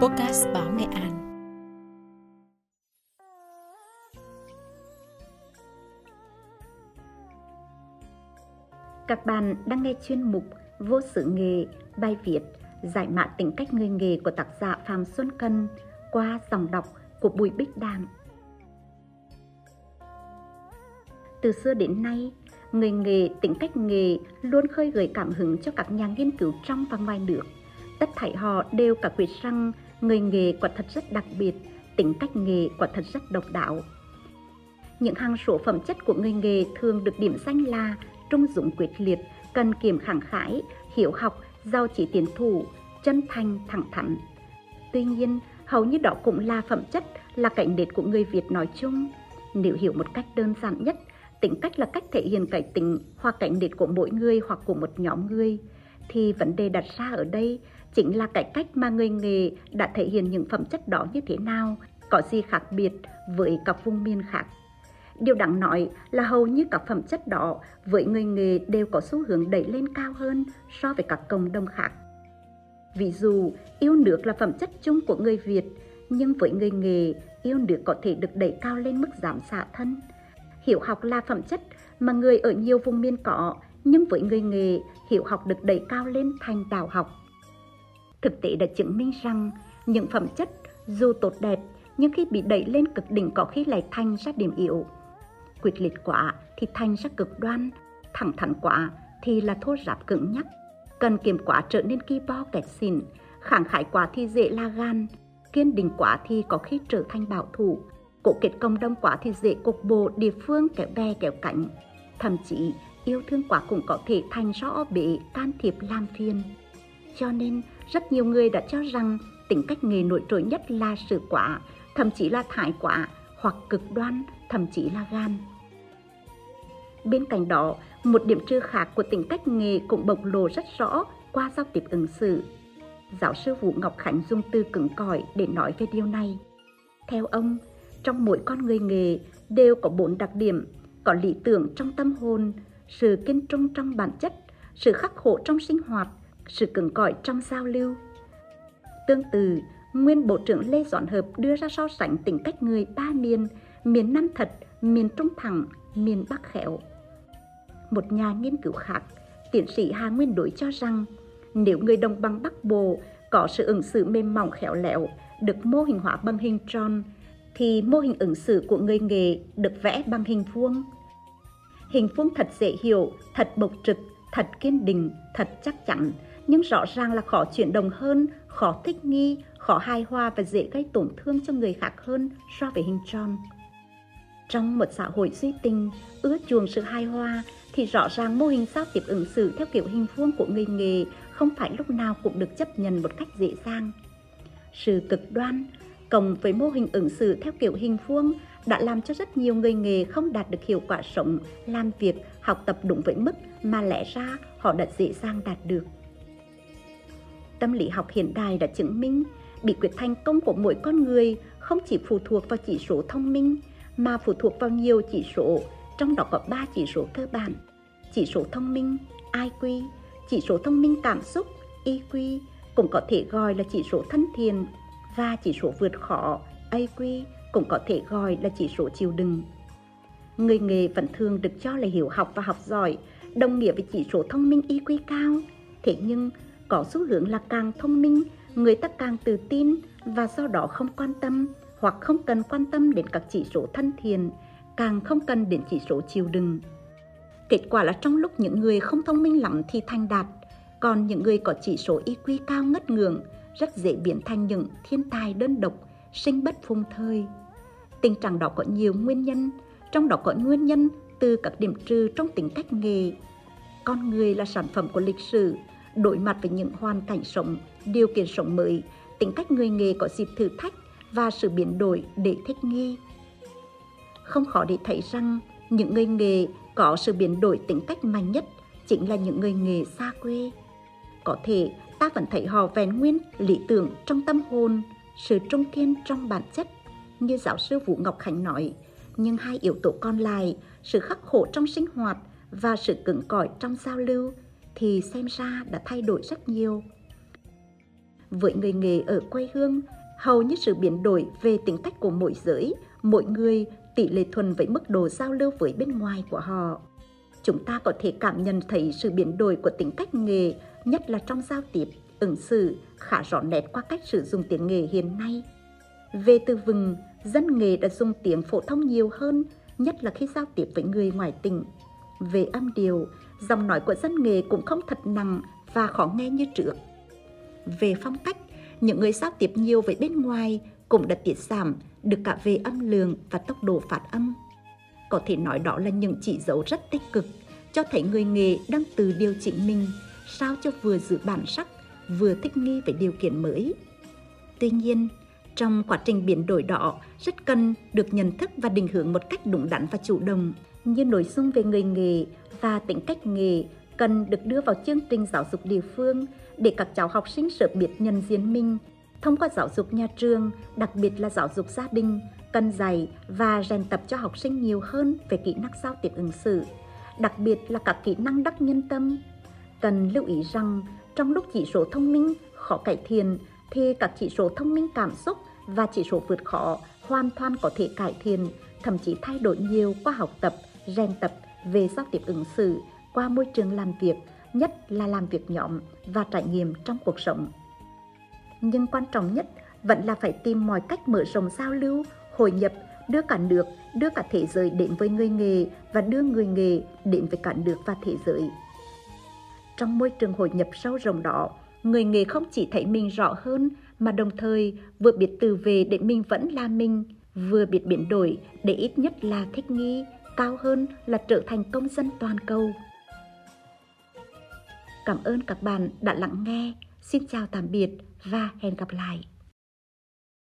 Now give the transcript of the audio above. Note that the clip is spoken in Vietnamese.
Podcast Báo Nghệ An. Các bạn đang nghe chuyên mục Vô sự nghề, bài viết giải mã tính cách người nghề của tác giả Phạm Xuân Cân qua dòng đọc của Bùi Bích Đàm. Từ xưa đến nay, người nghề tính cách nghề luôn khơi gợi cảm hứng cho các nhà nghiên cứu trong và ngoài nước. Tất thảy họ đều cả quyết rằng người nghề quả thật rất đặc biệt, tính cách nghề quả thật rất độc đáo. Những hàng số phẩm chất của người nghề thường được điểm danh là trung dũng quyết liệt, cần kiệm khẳng khái, hiểu học, giao chỉ tiến thủ, chân thành, thẳng thắn. Tuy nhiên, hầu như đó cũng là phẩm chất, là cảnh nết của người Việt nói chung. Nếu hiểu một cách đơn giản nhất, tính cách là cách thể hiện cái tính hoặc cảnh nết của mỗi người hoặc của một nhóm người, thì vấn đề đặt ra ở đây chính là cái cách mà người nghề đã thể hiện những phẩm chất đó như thế nào, có gì khác biệt với các vùng miền khác. Điều đáng nói là hầu như các phẩm chất đó với người nghề đều có xu hướng đẩy lên cao hơn so với các cộng đồng khác. Ví dụ, yêu nước là phẩm chất chung của người Việt, nhưng với người nghề, yêu nước có thể được đẩy cao lên mức giảm xạ thân. Hiểu học là phẩm chất mà người ở nhiều vùng miền có, nhưng với người nghề, hiểu học được đẩy cao lên thành đạo học. Thực tế đã chứng minh rằng những phẩm chất dù tốt đẹp nhưng khi bị đẩy lên cực đỉnh có khi lại thành ra điểm yếu. Quyết liệt quá thì thành ra cực đoan, thẳng thắn quá thì là thô ráp cứng nhắc. Cần kiềm quá trở nên ki bo kẹt xỉn, khẳng khải quá thì dễ la gan, kiên định quá thì có khi trở thành bảo thủ, cổ kết công đông quá thì dễ cục bộ địa phương kéo bè kéo cánh. Thậm chí yêu thương quá cũng có thể thành rõ bể can thiệp làm phiền. Cho nên, rất nhiều người đã cho rằng tính cách nghề nổi trội nhất là sự quả, thậm chí là thải quả hoặc cực đoan, thậm chí là gan. Bên cạnh đó, một điểm trừ khác của tính cách nghề cũng bộc lộ rất rõ qua giao tiếp ứng xử. Giáo sư Vũ Ngọc Khánh dùng từ cứng cỏi để nói về điều này. Theo ông, trong mỗi con người nghề đều có bốn đặc điểm, có lý tưởng trong tâm hồn, sự kiên trung trong bản chất, sự khắc khổ trong sinh hoạt, sự cứng cỏi trong giao lưu. Tương tự, nguyên Bộ trưởng Lê Doãn Hợp đưa ra so sánh tính cách người ba miền, miền Nam thật, miền Trung thẳng, miền Bắc khéo. Một nhà nghiên cứu khác, tiến sĩ Hà Nguyên Đối cho rằng, nếu người đồng bằng Bắc Bộ có sự ứng xử mềm mỏng khéo léo, được mô hình hóa bằng hình tròn, thì mô hình ứng xử của người nghề được vẽ bằng hình vuông. Hình vuông thật dễ hiểu, thật bộc trực, thật kiên định, thật chắc chắn, nhưng rõ ràng là khó chuyển động hơn, khó thích nghi, khó hài hòa và dễ gây tổn thương cho người khác hơn so với hình tròn. Trong một xã hội duy tình, ưa chuộng sự hài hòa thì rõ ràng mô hình giao tiếp ứng xử theo kiểu hình vuông của người nghề không phải lúc nào cũng được chấp nhận một cách dễ dàng. Sự cực đoan cộng với mô hình ứng xử theo kiểu hình vuông đã làm cho rất nhiều người nghề không đạt được hiệu quả sống, làm việc, học tập đúng với mức mà lẽ ra họ đã dễ dàng đạt được. Tâm lý học hiện đại đã chứng minh bí quyết thành công của mỗi con người không chỉ phụ thuộc vào chỉ số thông minh mà phụ thuộc vào nhiều chỉ số, trong đó có 3 chỉ số cơ bản. Chỉ số thông minh IQ, chỉ số thông minh cảm xúc EQ, cũng có thể gọi là chỉ số thân thiện và chỉ số vượt khó AQ cũng có thể gọi là chỉ số chịu đựng. Người nghề vẫn thường được cho là hiểu học và học giỏi, đồng nghĩa với chỉ số thông minh IQ cao. Thế nhưng, có xu hướng là càng thông minh, người ta càng tự tin và do đó không quan tâm hoặc không cần quan tâm đến các chỉ số thân thiện, càng không cần đến chỉ số chịu đựng. Kết quả là trong lúc những người không thông minh lắm thì thành đạt, còn những người có chỉ số IQ cao ngất ngưỡng rất dễ biến thành những thiên tài đơn độc, sinh bất phung thời. Tình trạng đó có nhiều nguyên nhân, trong đó có nguyên nhân từ các điểm trừ trong tính cách nghề. Con người là sản phẩm của lịch sử, đối mặt với những hoàn cảnh sống, điều kiện sống mới, tính cách người nghề có dịp thử thách và sự biến đổi để thích nghi. Không khó để thấy rằng những người nghề có sự biến đổi tính cách mạnh nhất chính là những người nghề xa quê. Có thể ta vẫn thấy họ vẹn nguyên lý tưởng trong tâm hồn, sự trung kiên trong bản chất, như giáo sư Vũ Ngọc Khánh nói, nhưng hai yếu tố còn lại, sự khắc khổ trong sinh hoạt và sự cứng cỏi trong giao lưu thì xem ra đã thay đổi rất nhiều. với người nghề ở quê hương, hầu như sự biến đổi về tính cách của mỗi giới, mỗi người tỷ lệ thuần với mức độ giao lưu với bên ngoài của họ. Chúng ta có thể cảm nhận thấy sự biến đổi của tính cách nghề, nhất là trong giao tiếp, ứng xử, khá rõ nét qua cách sử dụng tiếng nghề hiện nay. Về từ vừng, dân nghề đã dùng tiếng phổ thông nhiều hơn, nhất là khi giao tiếp với người ngoài tỉnh. Về âm điều, giọng nói của dân nghề cũng không thật nặng và khó nghe như trước. Về phong cách, những người giao tiếp nhiều với bên ngoài cũng đã tiết giảm được cả về âm lượng và tốc độ phát âm. Có thể nói đó là những chỉ dấu rất tích cực, cho thấy người nghề đang từ điều chỉnh mình sao cho vừa giữ bản sắc, vừa thích nghi với điều kiện mới. Tuy nhiên, trong quá trình biến đổi đó rất cần được nhận thức và định hướng một cách đúng đắn và chủ động như nội dung về người nghề và tính cách nghề cần được đưa vào chương trình giáo dục địa phương để các cháu học sinh sớm biết nhận diện mình thông qua giáo dục nhà trường, đặc biệt là giáo dục gia đình, cần dạy và rèn tập cho học sinh nhiều hơn về kỹ năng giao tiếp ứng xử, đặc biệt là các kỹ năng đắc nhân tâm. Cần lưu ý rằng trong lúc chỉ số thông minh khó cải thiện thì các chỉ số thông minh cảm xúc và chỉ số vượt khó hoàn toàn có thể cải thiện, thậm chí thay đổi nhiều qua học tập, rèn tập về giao tiếp ứng xử qua môi trường làm việc, nhất là làm việc nhóm và trải nghiệm trong cuộc sống. Nhưng quan trọng nhất vẫn là phải tìm mọi cách mở rộng giao lưu, hội nhập, đưa cả nước, đưa cả thế giới đến với người nghề và đưa người nghề đến với cả nước và thế giới. Trong môi trường hội nhập sâu rộng đó, người nghề không chỉ thấy mình rõ hơn mà đồng thời vừa biết từ về để mình vẫn là mình, vừa biết biến đổi để ít nhất là thích nghi, cao hơn là trở thành công dân toàn cầu. Cảm ơn các bạn đã lắng nghe. Xin chào tạm biệt và hẹn gặp lại.